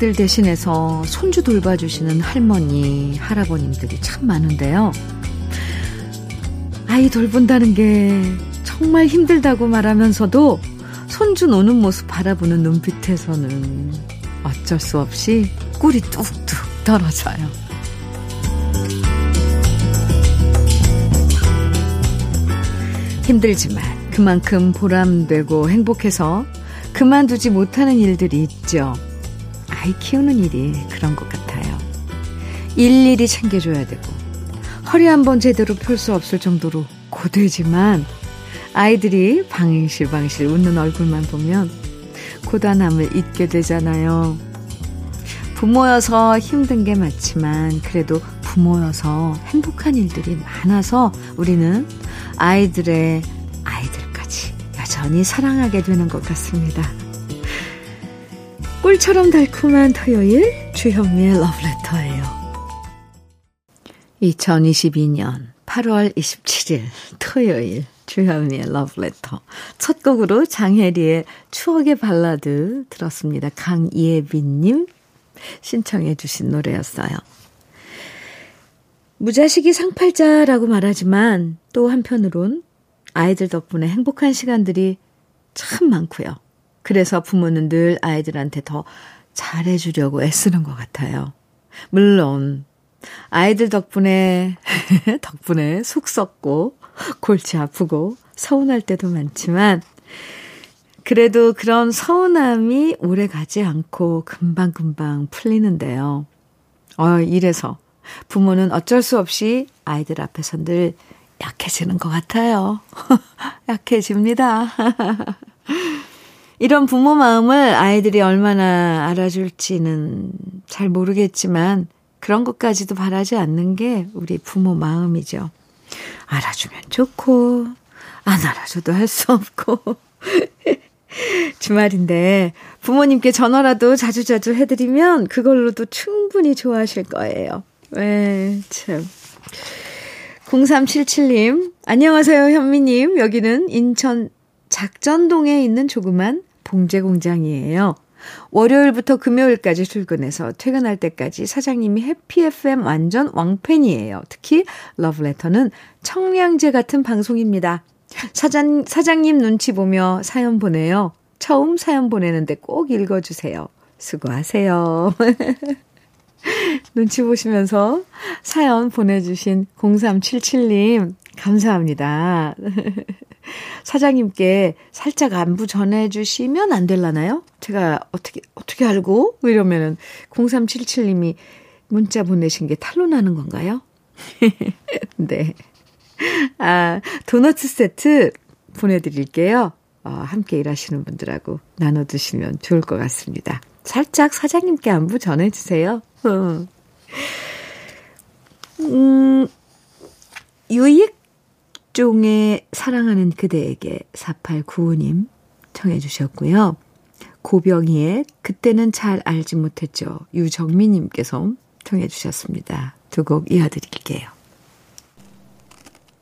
자식들 대신해서 손주 돌봐주시는 할머니, 할아버님들이 참 많은데요. 아이 돌본다는 게 정말 힘들다고 말하면서도 손주 노는 모습 바라보는 눈빛에서는 어쩔 수 없이 꿀이 뚝뚝 떨어져요. 힘들지만 그만큼 보람되고 행복해서 그만두지 못하는 일들이 있죠. 아이 키우는 일이 그런 것 같아요. 일일이 챙겨줘야 되고 허리 한 번 제대로 펼 수 없을 정도로 고되지만 아이들이 방실방실 웃는 얼굴만 보면 고단함을 잊게 되잖아요. 부모여서 힘든 게 맞지만 그래도 부모여서 행복한 일들이 많아서 우리는 아이들의 아이들까지 여전히 사랑하게 되는 것 같습니다. 꿀처럼 달콤한 토요일 주현미의 러브레터예요. 2022년 8월 27일 토요일 주현미의 러브레터 첫 곡으로 장혜리의 추억의 발라드 들었습니다. 강예빈님 신청해 주신 노래였어요. 무자식이 상팔자라고 말하지만 또 한편으론 아이들 덕분에 행복한 시간들이 참 많고요. 그래서 부모는 늘 아이들한테 더 잘해주려고 애쓰는 것 같아요. 물론 아이들 덕분에 덕분에 속 썩고 골치 아프고 서운할 때도 많지만 그래도 그런 서운함이 오래 가지 않고 금방금방 풀리는데요. 어, 이래서 부모는 어쩔 수 없이 아이들 앞에서 늘 약해지는 것 같아요. 약해집니다. 이런 부모 마음을 아이들이 얼마나 알아줄지는 잘 모르겠지만 그런 것까지도 바라지 않는 게 우리 부모 마음이죠. 알아주면 좋고, 안 알아줘도 할 수 없고. 주말인데 부모님께 전화라도 자주자주 해드리면 그걸로도 충분히 좋아하실 거예요. 네, 참. 0377님, 안녕하세요, 현미님. 여기는 인천 작전동에 있는 조그만 봉제 공장이에요. 월요일부터 금요일까지 출근해서 퇴근할 때까지 사장님이 해피 FM 완전 왕팬이에요. 특히 러브레터는 청량제 같은 방송입니다. 사장, 사장님 눈치 보며 사연 보내요. 처음 사연 보내는데 꼭 읽어주세요. 수고하세요. 눈치 보시면서 사연 보내주신 0377님, 감사합니다. 사장님께 살짝 안부 전해주시면 안 될라나요? 제가 어떻게, 어떻게 알고? 이러면은 0377님이 문자 보내신 게 탄로 나는 건가요? 네. 아, 도너츠 세트 보내드릴게요. 어, 함께 일하시는 분들하고 나눠드시면 좋을 것 같습니다. 살짝 사장님께 안부 전해주세요. 어. 음, 유익 종의 사랑하는 그대에게 4895님 청해 주셨고요. 고병희의 그때는 잘 알지 못했죠. 유정민님께서 청해 주셨습니다. 두 곡 이어드릴게요.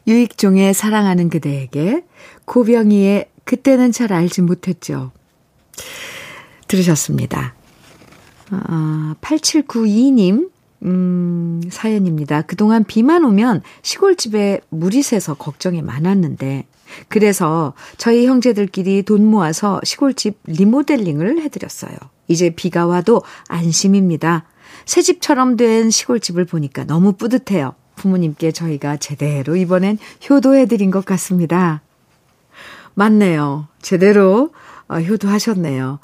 유익종의 사랑하는 그대에게 고병희의 그때는 잘 알지 못했죠. 들으셨습니다. 아, 8792님, 음, 사연입니다. 그동안 비만 오면 시골집에 물이 새서 걱정이 많았는데, 그래서 저희 형제들끼리 돈 모아서 시골집 리모델링을 해드렸어요. 이제 비가 와도 안심입니다. 새 집처럼 된 시골집을 보니까 너무 뿌듯해요. 부모님께 저희가 제대로 이번엔 효도해드린 것 같습니다. 맞네요. 제대로 어, 효도하셨네요.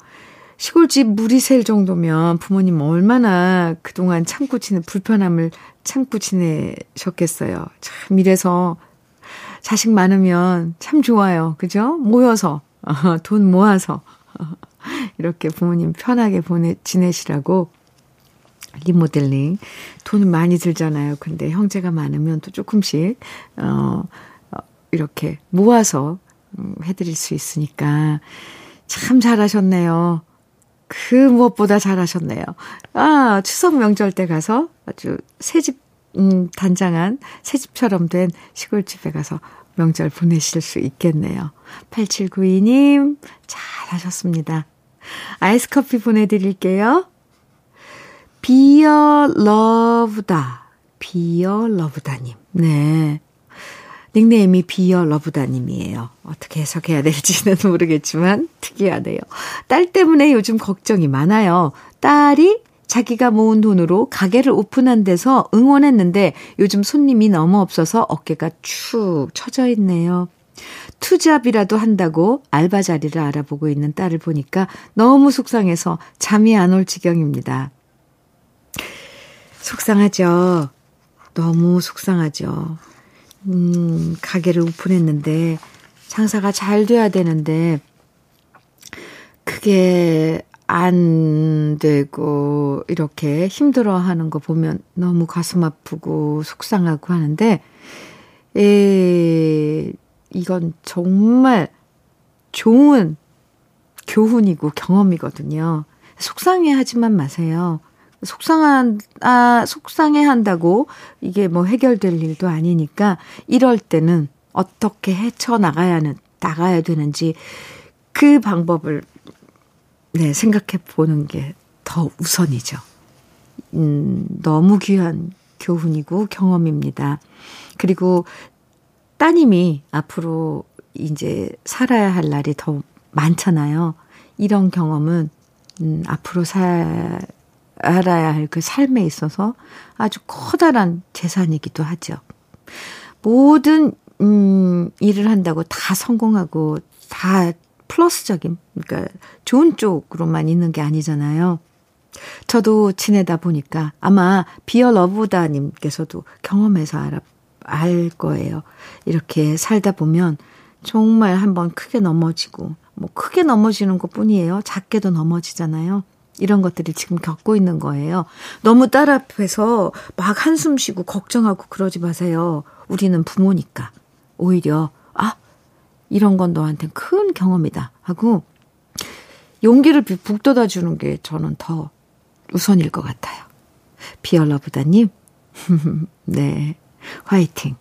시골집 물이 셀 정도면 부모님 얼마나 그동안 참고 지내, 불편함을 참고 지내셨겠어요. 참, 이래서 자식 많으면 참 좋아요. 그죠? 모여서, 어, 돈 모아서, 이렇게 부모님 편하게 보내, 지내시라고 리모델링. 돈 많이 들잖아요. 근데 형제가 많으면 또 조금씩, 어, 어 이렇게 모아서 음, 해드릴 수 있으니까 참 잘하셨네요. 그 무엇보다 잘하셨네요. 아, 추석 명절 때 가서 아주 새집, 음, 단장한 새집처럼 된 시골집에 가서 명절 보내실 수 있겠네요. 8792님, 잘하셨습니다. 아이스 커피 보내드릴게요. 비어 러브다. 비어 러브다님. 네. 닉네임이 비어 러브다님이에요. 어떻게 해석해야 될지는 모르겠지만 특이하네요. 딸 때문에 요즘 걱정이 많아요. 딸이 자기가 모은 돈으로 가게를 오픈한대서 응원했는데 요즘 손님이 너무 없어서 어깨가 축 처져 있네요. 투잡이라도 한다고 알바 자리를 알아보고 있는 딸을 보니까 너무 속상해서 잠이 안 올 지경입니다. 속상하죠. 너무 속상하죠. 음, 가게를 오픈했는데 장사가 잘 돼야 되는데 그게 안 되고 이렇게 힘들어 하는 거 보면 너무 가슴 아프고 속상하고 하는데 에 이건 정말 좋은 교훈이고 경험이거든요. 속상해 하지만 마세요. 속상한, 아, 속상해 한다고 이게 뭐 해결될 일도 아니니까 이럴 때는 어떻게 헤쳐나가야, 나가야 되는지 그 방법을 네, 생각해 보는 게 더 우선이죠. 음, 너무 귀한 교훈이고 경험입니다. 그리고 따님이 앞으로 이제 살아야 할 날이 더 많잖아요. 이런 경험은 음, 앞으로 살 알아야 할 그 삶에 있어서 아주 커다란 재산이기도 하죠. 모든 음, 일을 한다고 다 성공하고 다 플러스적인 그러니까 좋은 쪽으로만 있는 게 아니잖아요. 저도 지내다 보니까 아마 비어 러브다 님께서도 경험해서 알아 알 거예요. 이렇게 살다 보면 정말 한번 크게 넘어지고 뭐 크게 넘어지는 것 뿐이에요. 작게도 넘어지잖아요. 이런 것들이 지금 겪고 있는 거예요. 너무 딸 앞에서 막 한숨 쉬고 걱정하고 그러지 마세요. 우리는 부모니까. 오히려, 아, 이런 건 너한테 큰 경험이다. 하고 용기를 북돋아 주는 게 저는 더 우선일 것 같아요. 비얼러브다님, 네. 화이팅.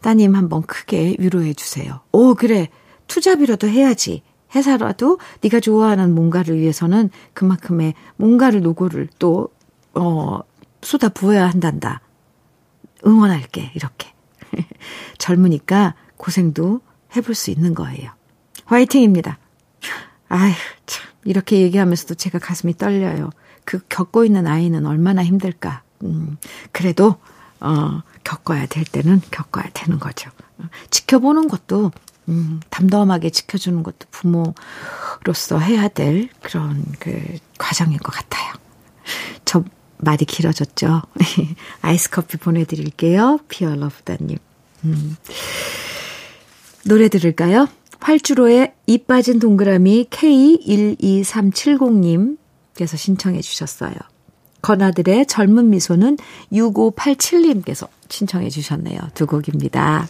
따님 한번 크게 위로해 주세요. 오, 그래. 투잡이라도 해야지. 회사라도 네가 좋아하는 뭔가를 위해서는 그만큼의 뭔가를 노고를 또, 어, 쏟아 부어야 한단다. 응원할게. 이렇게. 젊으니까 고생도 해볼 수 있는 거예요. 화이팅입니다. 아휴, 참. 이렇게 얘기하면서도 제가 가슴이 떨려요. 그 겪고 있는 아이는 얼마나 힘들까. 음, 그래도, 어, 겪어야 될 때는 겪어야 되는 거죠. 지켜보는 것도 음, 담담하게 지켜주는 것도 부모로서 해야 될 그런 그 과정인 것 같아요. 저 말이 길어졌죠? 아이스 커피 보내드릴게요. 피어러브다님. 음. 노래 들을까요? 활주로의 이 빠진 동그라미 K12370님께서 신청해 주셨어요. 건아들의 젊은 미소는 6587님께서 신청해 주셨네요. 두 곡입니다.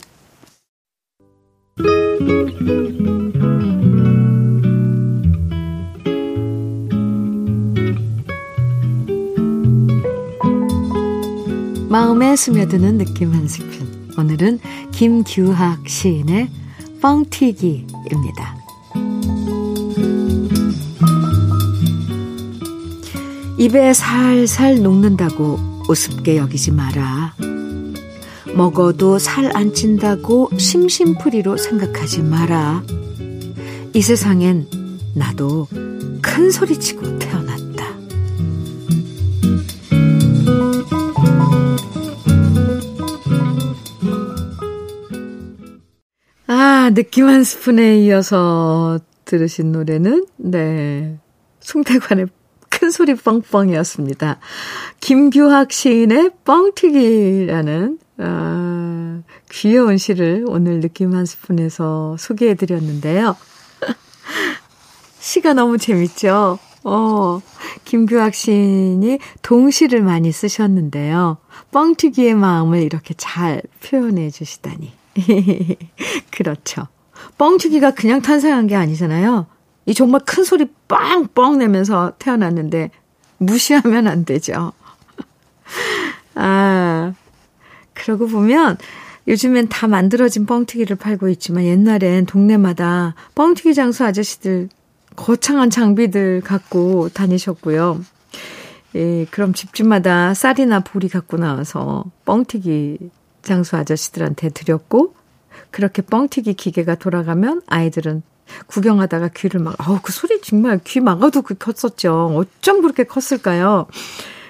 마음에 스며드는 느낌 한 스푼. 오늘은 김규학 시인의 뻥튀기입니다. 입에 살살 녹는다고 우습게 여기지 마라. 먹어도 살 안 찐다고 심심풀이로 생각하지 마라. 이 세상엔 나도 큰 소리치고 태어났다. 아, 느낌 한 스푼에 이어서 들으신 노래는, 네. 송태관의 큰 소리 뻥뻥이었습니다. 김규학 시인의 뻥튀기라는 아, 귀여운 시를 오늘 느낌 한 스푼에서 소개해 드렸는데요. 시가 너무 재밌죠? 어, 김규학 시인이 동시를 많이 쓰셨는데요. 뻥튀기의 마음을 이렇게 잘 표현해 주시다니. 그렇죠. 뻥튀기가 그냥 탄생한 게 아니잖아요. 이 정말 큰 소리 빵뻥 내면서 태어났는데 무시하면 안 되죠. 아, 그러고 보면 요즘엔 다 만들어진 뻥튀기를 팔고 있지만 옛날엔 동네마다 뻥튀기 장수 아저씨들 거창한 장비들 갖고 다니셨고요. 예, 그럼 집집마다 쌀이나 보리 갖고 나와서 뻥튀기 장수 아저씨들한테 드렸고, 그렇게 뻥튀기 기계가 돌아가면 아이들은 구경하다가 귀를 막, 어우, 그 소리 정말 귀 막아도 그 컸었죠. 어쩜 그렇게 컸을까요?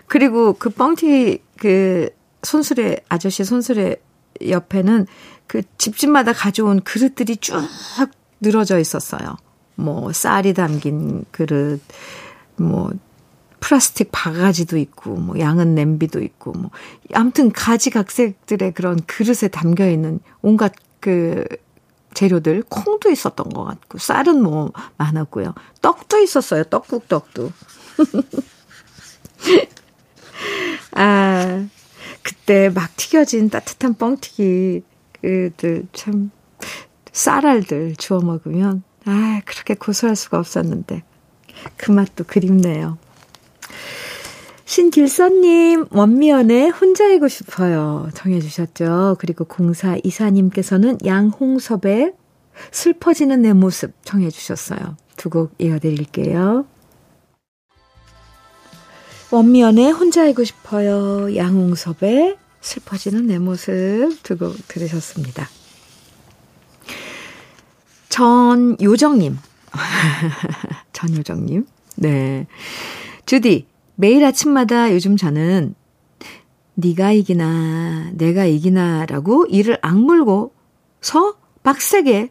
그리고 그 뻥튀기, 그, 손수레, 아저씨 손수레 옆에는 그 집집마다 가져온 그릇들이 쭉 늘어져 있었어요. 뭐, 쌀이 담긴 그릇, 뭐, 플라스틱 바가지도 있고, 뭐, 양은 냄비도 있고, 뭐, 아무튼 가지각색들의 그런 그릇에 담겨 있는 온갖 그 재료들, 콩도 있었던 것 같고, 쌀은 뭐 많았고요. 떡도 있었어요. 떡국 떡도. 아, 그때 막 튀겨진 따뜻한 뻥튀기, 그들 참, 쌀알들 주워 먹으면, 아, 그렇게 고소할 수가 없었는데. 그 맛도 그립네요. 신길선님, 원미연의 혼자이고 싶어요. 정해주셨죠. 그리고 공사 이사님께서는 양홍섭의 슬퍼지는 내 모습 정해주셨어요. 두 곡 이어드릴게요. 원미연의 혼자이고 싶어요. 양홍섭의 슬퍼지는 내 모습 두곡 들으셨습니다. 전요정님. 전요정님. 네. 주디, 매일 아침마다 요즘 저는 네가 이기나 내가 이기나라고 이를 악물고 서 빡세게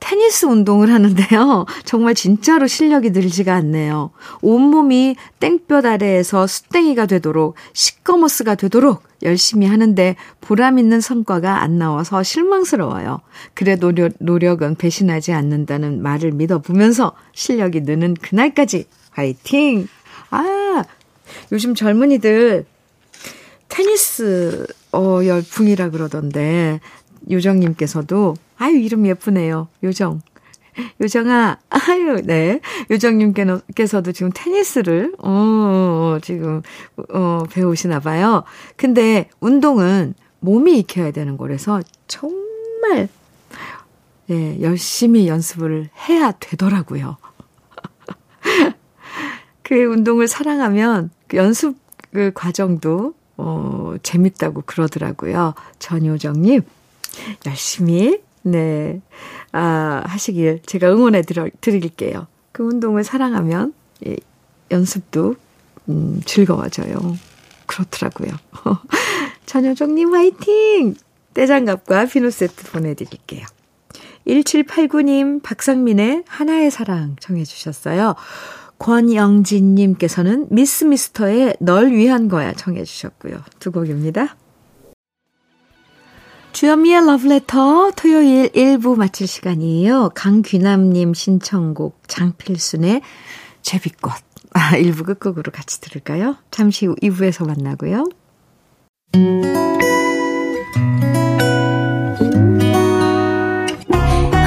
테니스 운동을 하는데요. 정말 진짜로 실력이 늘지가 않네요. 온몸이 땡볕 아래에서 수땡이가 되도록 시꺼머스가 되도록 열심히 하는데 보람 있는 성과가 안 나와서 실망스러워요. 그래도 노력, 노력 은 배신하지 않는다는 말을 믿어보면서 실력이 느는 그날까지 화이팅! 아, 요즘 젊은이들 테니스 어 열풍이라 그러던데 요정님께서도 아유 이름 예쁘네요. 요정. 요정아, 아유, 네. 요정님께서도 지금 테니스를, 어, 어, 지금, 어, 배우시나 봐요. 근데 운동은 몸이 익혀야 되는 거라서 정말, 예, 열심히 연습을 해야 되더라고요. 그 운동을 사랑하면 그 연습 그 과정도 어, 재밌다고 그러더라고요. 전효정님, 열심히, 네, 아, 하시길 제가 응원해 드릴게요. 그 운동을 사랑하면, 예, 연습도, 음, 즐거워져요. 그렇더라고요. 전효정님 화이팅! 떼장갑과 비누 세트 보내드릴게요. 1789님, 박상민의 하나의 사랑 청해주셨어요. 권영진님께서는 미스 미스터의 널 위한 거야 청해 주셨고요. 두 곡입니다. 주현미의 러브레터 토요일 1부 마칠 시간이에요. 강귀남님 신청곡 장필순의 제비꽃. 아, 1부 끝곡으로 같이 들을까요? 잠시 후 2부에서 만나고요.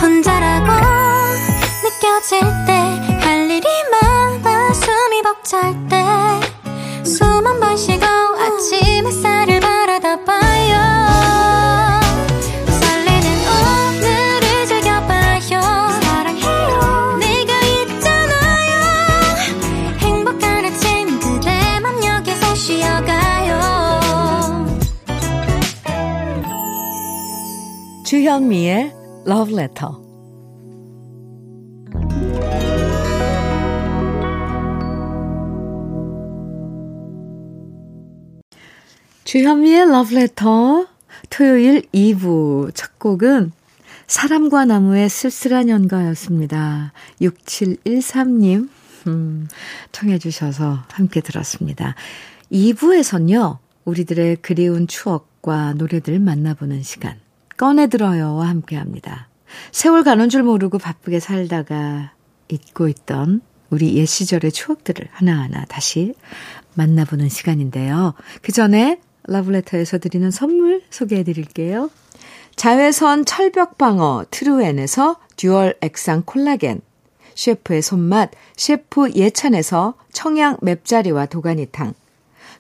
혼자라고 느껴질 때 벅찰 때숨한번 쉬 주현미의 Love Letter 주현미의 러브레터 토요일 2부 첫 곡은 사람과 나무의 쓸쓸한 연가였습니다. 6713님 음, 청해 주셔서 함께 들었습니다. 2부에선요. 우리들의 그리운 추억과 노래들 만나보는 시간 꺼내들어요와 함께 합니다. 세월 가는 줄 모르고 바쁘게 살다가 잊고 있던 우리 옛 시절의 추억들을 하나하나 다시 만나보는 시간인데요. 그 전에 러브레터에서 드리는 선물 소개해 드릴게요. 자외선 철벽 방어 트루엔에서 듀얼 액상 콜라겐, 셰프의 손맛 셰프 예찬에서 청양 맵자리와 도가니탕,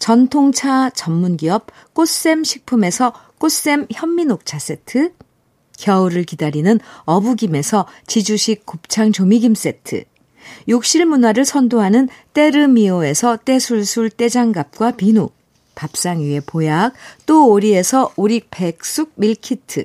전통차 전문기업 꽃샘 식품에서 꽃샘 현미녹차 세트, 겨울을 기다리는 어부김에서 지주식 곱창 조미김 세트, 욕실 문화를 선도하는 때르미오에서 때술술 때장갑과 비누, 밥상 위에 보약, 또 오리에서 오리 백숙 밀키트,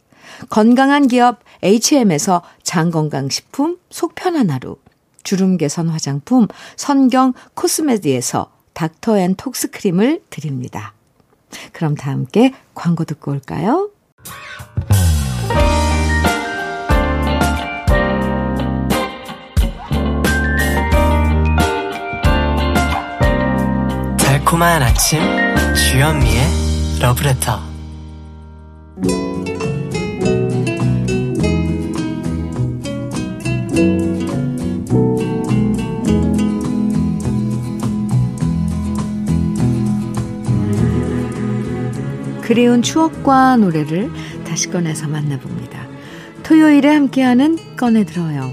건강한 기업 HM에서 장건강식품 속편한 하루, 주름 개선 화장품 선경 코스메디에서 닥터앤톡스 크림을 드립니다. 그럼 다 함께 광고 듣고 올까요? 달콤한 아침 주현미의 러브레터 그리운 추억과 노래를 다시 꺼내서 만나봅니다. 토요일에 함께하는 꺼내들어요.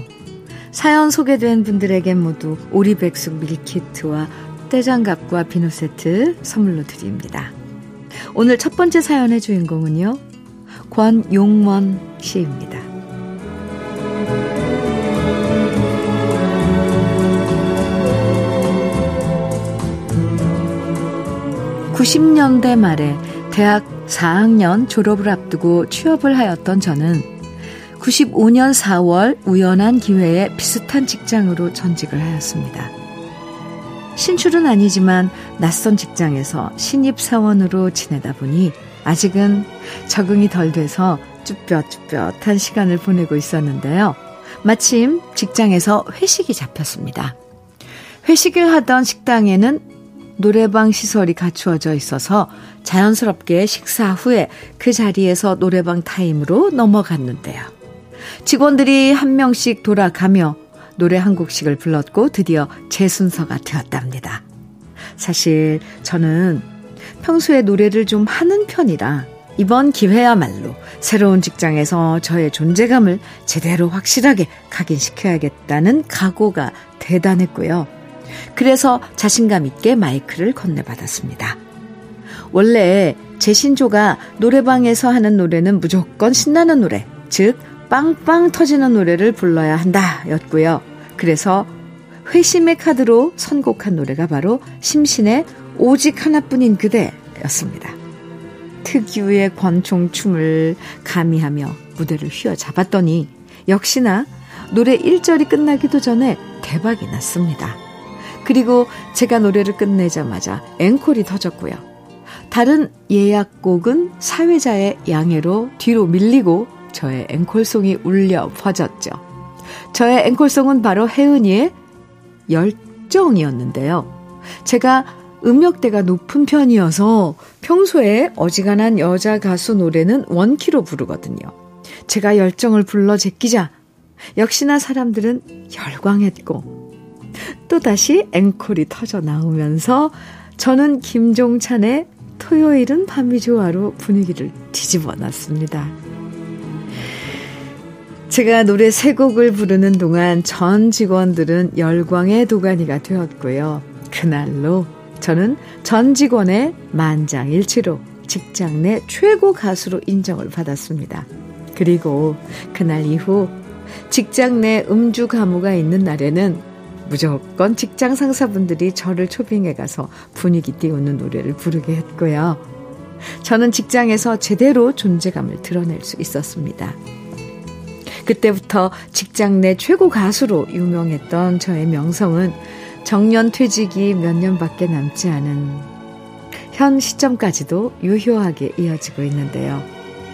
사연 소개된 분들에게 모두 오리백숙 밀키트와 떼장갑과 비누 세트 선물로 드립니다. 오늘 첫 번째 사연의 주인공은요. 권용원 씨입니다. 90년대 말에 대학 4학년 졸업을 앞두고 취업을 하였던 저는 95년 4월 우연한 기회에 비슷한 직장으로 전직을 하였습니다. 신출은 아니지만 낯선 직장에서 신입사원으로 지내다 보니 아직은 적응이 덜 돼서 쭈뼛쭈뼛한 시간을 보내고 있었는데요. 마침 직장에서 회식이 잡혔습니다. 회식을 하던 식당에는 노래방 시설이 갖추어져 있어서 자연스럽게 식사 후에 그 자리에서 노래방 타임으로 넘어갔는데요. 직원들이 한 명씩 돌아가며 노래 한 곡씩을 불렀고 드디어 제 순서가 되었답니다. 사실 저는 평소에 노래를 좀 하는 편이라 이번 기회야말로 새로운 직장에서 저의 존재감을 제대로 확실하게 각인시켜야겠다는 각오가 대단했고요. 그래서 자신감 있게 마이크를 건네받았습니다. 원래 제 신조가 노래방에서 하는 노래는 무조건 신나는 노래, 즉 빵빵 터지는 노래를 불러야 한다 였고요. 그래서 회심의 카드로 선곡한 노래가 바로 심신의 오직 하나뿐인 그대 였습니다. 특유의 권총춤을 가미하며 무대를 휘어잡았더니 역시나 노래 1절이 끝나기도 전에 대박이 났습니다. 그리고 제가 노래를 끝내자마자 앵콜이 터졌고요. 다른 예약곡은 사회자의 양해로 뒤로 밀리고 저의 앵콜송이 울려 퍼졌죠. 저의 앵콜송은 바로 혜은이의 열정이었는데요. 제가 음역대가 높은 편이어서 평소에 어지간한 여자 가수 노래는 원키로 부르거든요. 제가 열정을 불러 제끼자 역시나 사람들은 열광했고 또다시 앵콜이 터져 나오면서 저는 김종찬의 토요일은 좋아로 분위기를 뒤집어 놨습니다. 제가 노래 세 곡을 부르는 동안 전 직원들은 열광의 도가니가 되었고요. 그날로 저는 전 직원의 만장일치로 직장 내 최고 가수로 인정을 받았습니다. 그리고 그날 이후 직장 내 음주 가무가 있는 날에는 무조건 직장 상사분들이 저를 초빙해 가서 분위기 띄우는 노래를 부르게 했고요. 저는 직장에서 제대로 존재감을 드러낼 수 있었습니다. 그때부터 직장 내 최고 가수로 유명했던 저의 명성은 정년 퇴직이 몇 년밖에 남지 않은 현 시점까지도 유효하게 이어지고 있는데요.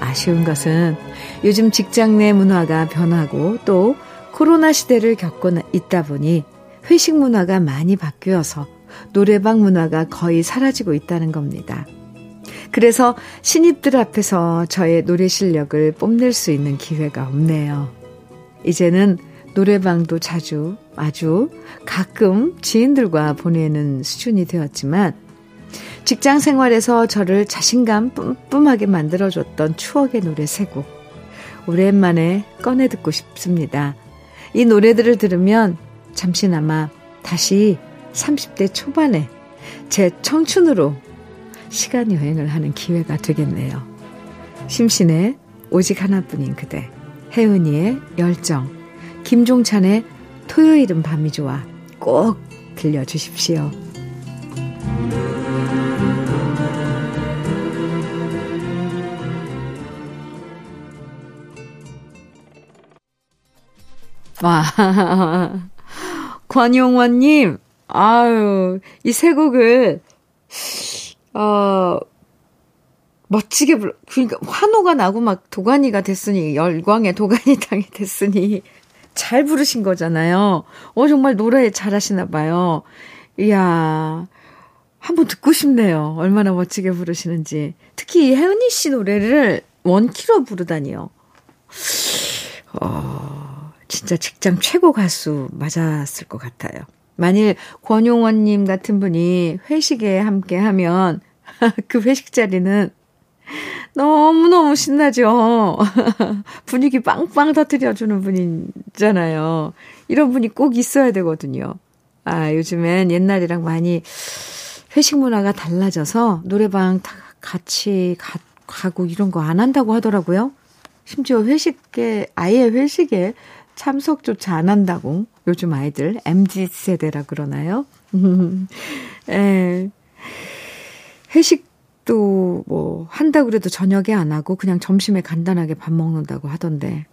아쉬운 것은 요즘 직장 내 문화가 변하고 또 코로나 시대를 겪고 있다 보니 회식 문화가 많이 바뀌어서 노래방 문화가 거의 사라지고 있다는 겁니다. 그래서 신입들 앞에서 저의 노래 실력을 뽐낼 수 있는 기회가 없네요. 이제는 노래방도 자주 아주 가끔 지인들과 보내는 수준이 되었지만 직장 생활에서 저를 자신감 뿜뿜하게 만들어줬던 추억의 노래 세 곡. 오랜만에 꺼내 듣고 싶습니다. 이 노래들을 들으면 잠시나마 다시 30대 초반에 제 청춘으로 시간 여행을 하는 기회가 되겠네요. 심신의 오직 하나뿐인 그대, 혜은이의 열정, 김종찬의 토요일은 밤이 좋아 꼭 들려주십시오. 와, 권용원님, 아유, 이 세 곡을, 어, 멋지게 불러, 그러니까 환호가 나고 막 도가니가 됐으니, 열광의 도가니 땅이 됐으니, 잘 부르신 거잖아요. 어, 정말 노래 잘하시나 봐요. 이야, 한번 듣고 싶네요. 얼마나 멋지게 부르시는지. 특히 혜은이 씨 노래를 원키로 부르다니요. 어, 진짜 직장 최고 가수 맞았을 것 같아요. 만일 권용원님 같은 분이 회식에 함께 하면 그 회식 자리는 너무너무 신나죠. 분위기 빵빵 터뜨려주는 분이잖아요. 이런 분이 꼭 있어야 되거든요. 아, 요즘엔 옛날이랑 많이 회식 문화가 달라져서 노래방 다 같이 가, 가고 이런 거 안 한다고 하더라고요. 심지어 회식에, 아예 회식에 참석조차 안 한다고. 요즘 아이들, MZ세대라 그러나요? 에, 회식 또뭐 한다 그래도 저녁에 안 하고 그냥 점심에 간단하게 밥 먹는다고 하던데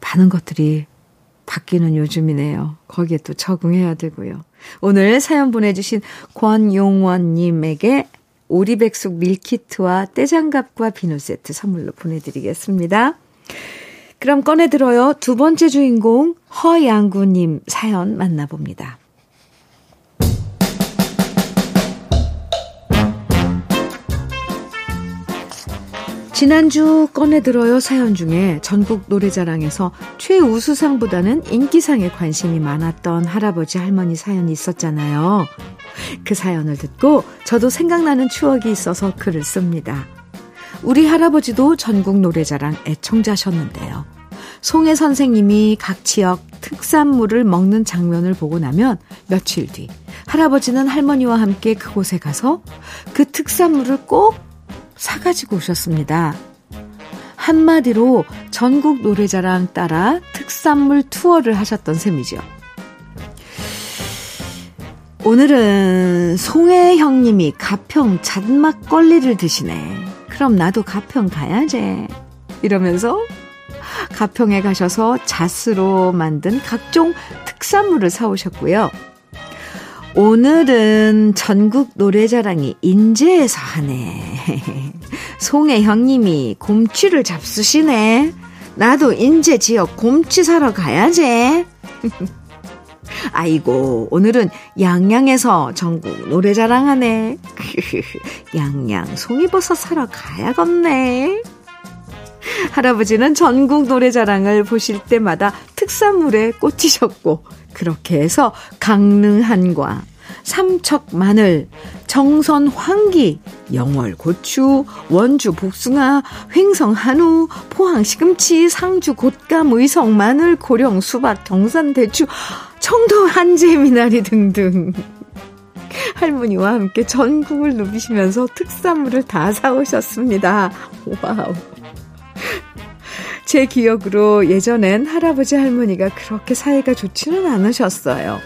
많은 것들이 바뀌는 요즘이네요. 거기에 또 적응해야 되고요. 오늘 사연 보내주신 권용원님에게 오리백숙 밀키트와 떼장갑과 비누 세트 선물로 보내드리겠습니다. 그럼 꺼내 들어요. 두 번째 주인공 허양구님 사연 만나봅니다. 지난주 꺼내들어요 사연 중에 전국 노래자랑에서 최우수상보다는 인기상에 관심이 많았던 할아버지 할머니 사연이 있었잖아요. 그 사연을 듣고 저도 생각나는 추억이 있어서 글을 씁니다. 우리 할아버지도 전국 노래자랑 애청자셨는데요. 송혜 선생님이 각 지역 특산물을 먹는 장면을 보고 나면 며칠 뒤 할아버지는 할머니와 함께 그곳에 가서 그 특산물을 꼭 사가지고 오셨습니다. 한마디로 전국 노래자랑 따라 특산물 투어를 하셨던 셈이죠. 오늘은 송혜 형님이 가평 잣막걸리를 드시네. 그럼 나도 가평 가야지. 이러면서 가평에 가셔서 잣으로 만든 각종 특산물을 사오셨고요. 오늘은 전국 노래자랑이 인제에서 하네. 송혜 형님이 곰취를 잡수시네. 나도 인제 지역 곰취 사러 가야지. 아이고, 오늘은 양양에서 전국 노래 자랑 하네. 양양 송이버섯 사러 가야겠네. 할아버지는 전국 노래 자랑을 보실 때마다 특산물에 꽂히셨고, 그렇게 해서 강릉 한과, 삼척 마늘, 정선 황기, 영월 고추, 원주 복숭아, 횡성 한우, 포항 시금치, 상주 곶감, 의성 마늘, 고령 수박, 경산 대추, 청도 한재 미나리 등등. 할머니와 함께 전국을 누비시면서 특산물을 다 사오셨습니다. 와우. 제 기억으로 예전엔 할아버지 할머니가 그렇게 사이가 좋지는 않으셨어요.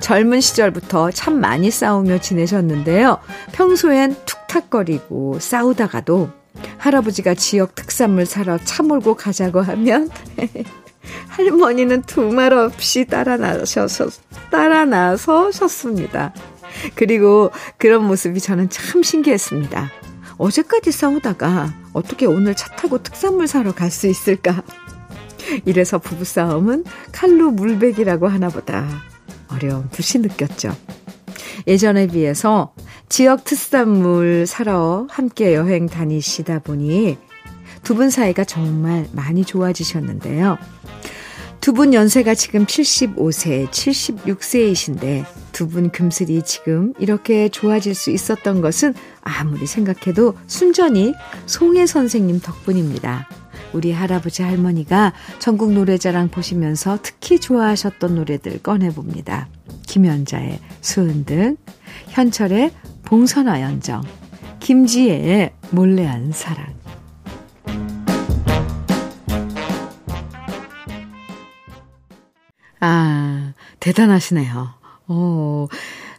젊은 시절부터 참 많이 싸우며 지내셨는데요. 평소엔 툭탁거리고 싸우다가도 할아버지가 지역 특산물 사러 차 몰고 가자고 하면 할머니는 두말 없이 따라 나서서 따라 나서셨습니다. 그리고 그런 모습이 저는 참 신기했습니다. 어제까지 싸우다가 어떻게 오늘 차 타고 특산물 사러 갈 수 있을까? 이래서 부부싸움은 칼로 물베기라고 하나 보다 어려움듯이 느꼈죠. 예전에 비해서 지역 특산물 사러 함께 여행 다니시다 보니 두 분 사이가 정말 많이 좋아지셨는데요. 두 분 연세가 지금 75세, 76세이신데 두 분 금슬이 지금 이렇게 좋아질 수 있었던 것은 아무리 생각해도 순전히 송혜 선생님 덕분입니다. 우리 할아버지 할머니가 전국 노래자랑 보시면서 특히 좋아하셨던 노래들 꺼내봅니다. 김연자의 수은등, 현철의 봉선화 연정, 김지혜의 몰래한 사랑. 아, 대단하시네요. 어,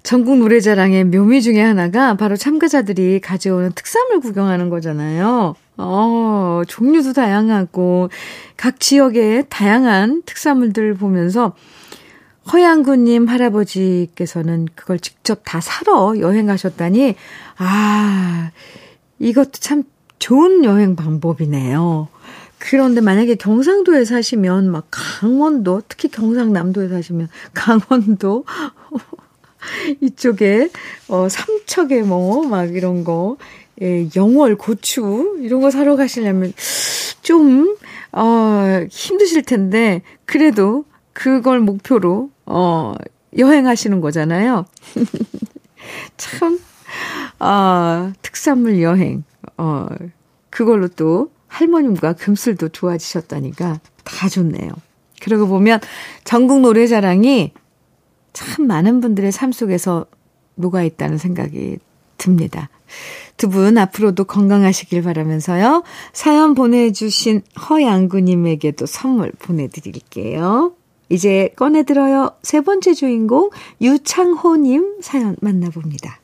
전국 노래자랑의 묘미 중에 하나가 바로 참가자들이 가져오는 특산물 구경하는 거잖아요. 어, 종류도 다양하고 각 지역의 다양한 특산물들을 보면서 허양구님 할아버지께서는 그걸 직접 다 사러 여행 가셨다니, 아, 이것도 참 좋은 여행 방법이네요. 그런데 만약에 경상도에 사시면 막 강원도, 특히 경상남도에 사시면 강원도, 이쪽에, 어, 삼척에 뭐, 막 이런 거, 예, 영월, 고추, 이런 거 사러 가시려면 좀, 어, 힘드실 텐데, 그래도 그걸 목표로, 어, 여행하시는 거잖아요. 참, 아, 특산물 여행, 어, 그걸로 또 할머님과 금슬도 좋아지셨다니까 다 좋네요. 그러고 보면 전국 노래자랑이 참 많은 분들의 삶 속에서 녹아 있다는 생각이 듭니다. 두 분 앞으로도 건강하시길 바라면서요. 사연 보내주신 허양구님에게도 선물 보내드릴게요. 이제 꺼내들어요. 세 번째 주인공 유창호님 사연 만나봅니다.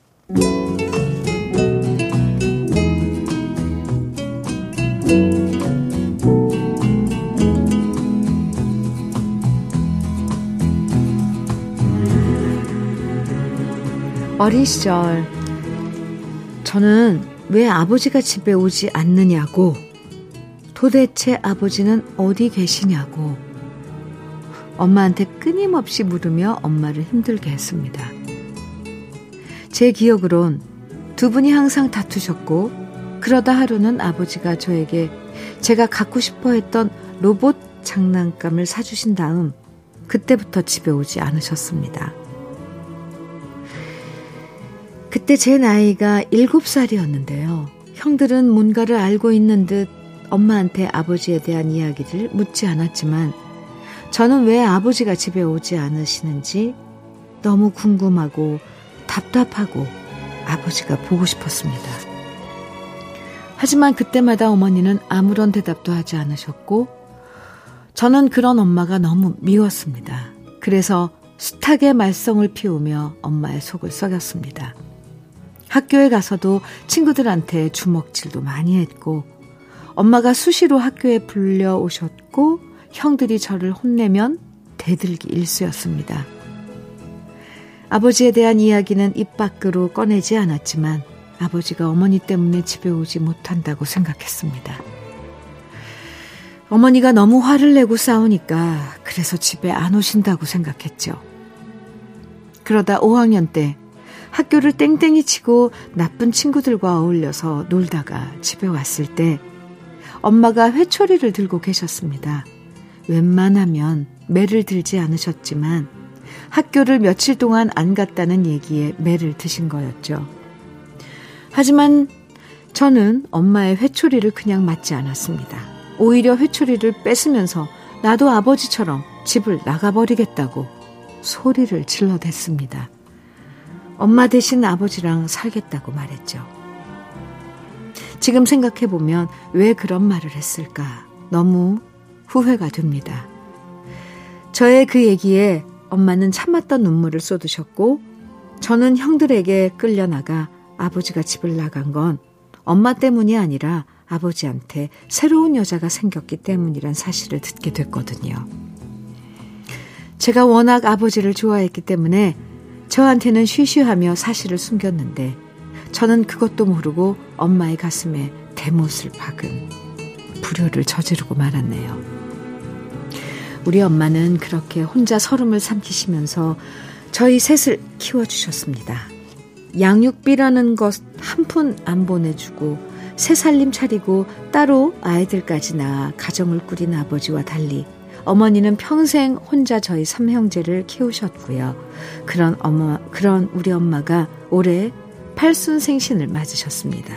어린 시절 저는 왜 아버지가 집에 오지 않느냐고 도대체 아버지는 어디 계시냐고 엄마한테 끊임없이 물으며 엄마를 힘들게 했습니다. 제 기억으론 두 분이 항상 다투셨고 그러다 하루는 아버지가 저에게 제가 갖고 싶어 했던 로봇 장난감을 사주신 다음 그때부터 집에 오지 않으셨습니다. 그때 제 나이가 7살이었는데요. 형들은 뭔가를 알고 있는 듯 엄마한테 아버지에 대한 이야기를 묻지 않았지만 저는 왜 아버지가 집에 오지 않으시는지 너무 궁금하고 답답하고 아버지가 보고 싶었습니다. 하지만 그때마다 어머니는 아무런 대답도 하지 않으셨고 저는 그런 엄마가 너무 미웠습니다. 그래서 숱하게 말썽을 피우며 엄마의 속을 썩였습니다. 학교에 가서도 친구들한테 주먹질도 많이 했고, 엄마가 수시로 학교에 불려오셨고, 형들이 저를 혼내면 대들기 일쑤였습니다. 아버지에 대한 이야기는 입 밖으로 꺼내지 않았지만, 아버지가 어머니 때문에 집에 오지 못한다고 생각했습니다. 어머니가 너무 화를 내고 싸우니까 그래서 집에 안 오신다고 생각했죠. 그러다 5학년 때 학교를 땡땡이 치고 나쁜 친구들과 어울려서 놀다가 집에 왔을 때 엄마가 회초리를 들고 계셨습니다. 웬만하면 매를 들지 않으셨지만 학교를 며칠 동안 안 갔다는 얘기에 매를 드신 거였죠. 하지만 저는 엄마의 회초리를 그냥 맞지 않았습니다. 오히려 회초리를 뺏으면서 나도 아버지처럼 집을 나가버리겠다고 소리를 질러댔습니다. 엄마 대신 아버지랑 살겠다고 말했죠. 지금 생각해보면 왜 그런 말을 했을까 너무 후회가 됩니다. 저의 그 얘기에 엄마는 참았던 눈물을 쏟으셨고 저는 형들에게 끌려나가 아버지가 집을 나간 건 엄마 때문이 아니라 아버지한테 새로운 여자가 생겼기 때문이란 사실을 듣게 됐거든요. 제가 워낙 아버지를 좋아했기 때문에 저한테는 쉬쉬하며 사실을 숨겼는데 저는 그것도 모르고 엄마의 가슴에 대못을 박은 불효를 저지르고 말았네요. 우리 엄마는 그렇게 혼자 서름을 삼키시면서 저희 셋을 키워주셨습니다. 양육비라는 것 한 푼 안 보내주고 새 살림 차리고 따로 아이들까지 낳아 가정을 꾸린 아버지와 달리 어머니는 평생 혼자 저희 삼형제를 키우셨고요. 그런 엄마, 그런 우리 엄마가 올해 팔순 생신을 맞으셨습니다.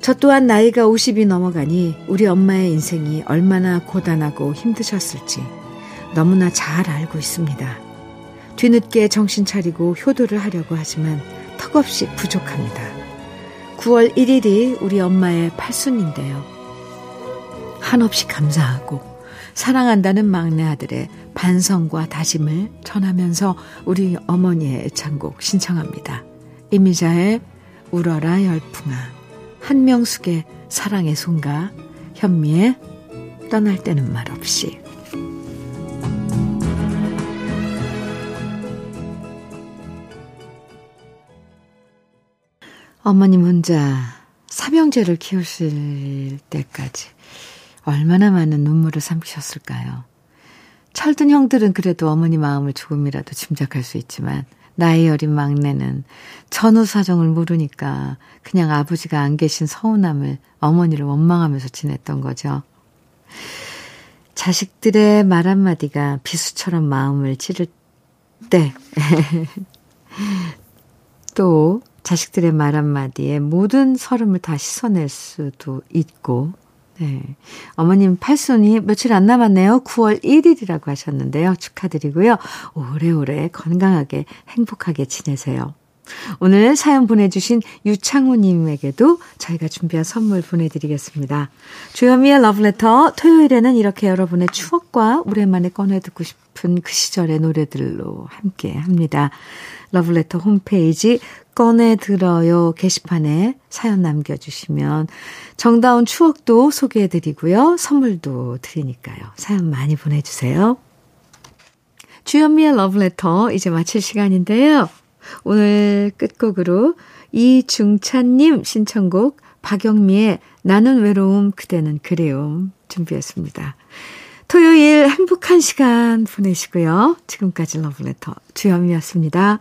저 또한 나이가 50이 넘어가니 우리 엄마의 인생이 얼마나 고단하고 힘드셨을지 너무나 잘 알고 있습니다. 뒤늦게 정신 차리고 효도를 하려고 하지만 턱없이 부족합니다. 9월 1일이 우리 엄마의 팔순인데요. 한없이 감사하고 사랑한다는 막내 아들의 반성과 다짐을 전하면서 우리 어머니의 애창곡 신청합니다. 이미자의 울어라 열풍아, 한명숙의 사랑의 손가, 현미의 떠날 때는 말 없이. 어머님 혼자 삼형제를 키우실 때까지 얼마나 많은 눈물을 삼키셨을까요? 철든 형들은 그래도 어머니 마음을 조금이라도 짐작할 수 있지만 나이 어린 막내는 전후 사정을 모르니까 그냥 아버지가 안 계신 서운함을 어머니를 원망하면서 지냈던 거죠. 자식들의 말 한마디가 비수처럼 마음을 찌를 때, 또 자식들의 말 한마디에 모든 서름을 다 씻어낼 수도 있고, 네. 어머님 팔순이 며칠 안 남았네요. 9월 1일이라고 하셨는데요. 축하드리고요. 오래오래 건강하게 행복하게 지내세요. 오늘 사연 보내주신 유창우님에게도 저희가 준비한 선물 보내드리겠습니다. 주현미의 러브레터 토요일에는 이렇게 여러분의 추억과 오랜만에 꺼내 듣고 싶은 그 시절의 노래들로 함께 합니다. 러브레터 홈페이지 꺼내 들어요 게시판에 사연 남겨주시면 정다운 추억도 소개해드리고요. 선물도 드리니까요. 사연 많이 보내주세요. 주현미의 러브레터 이제 마칠 시간인데요. 오늘 끝곡으로 이중찬님 신청곡 박영미의 나는 외로움 그대는 그리움 준비했습니다. 토요일 행복한 시간 보내시고요. 지금까지 러브레터 주현미였습니다.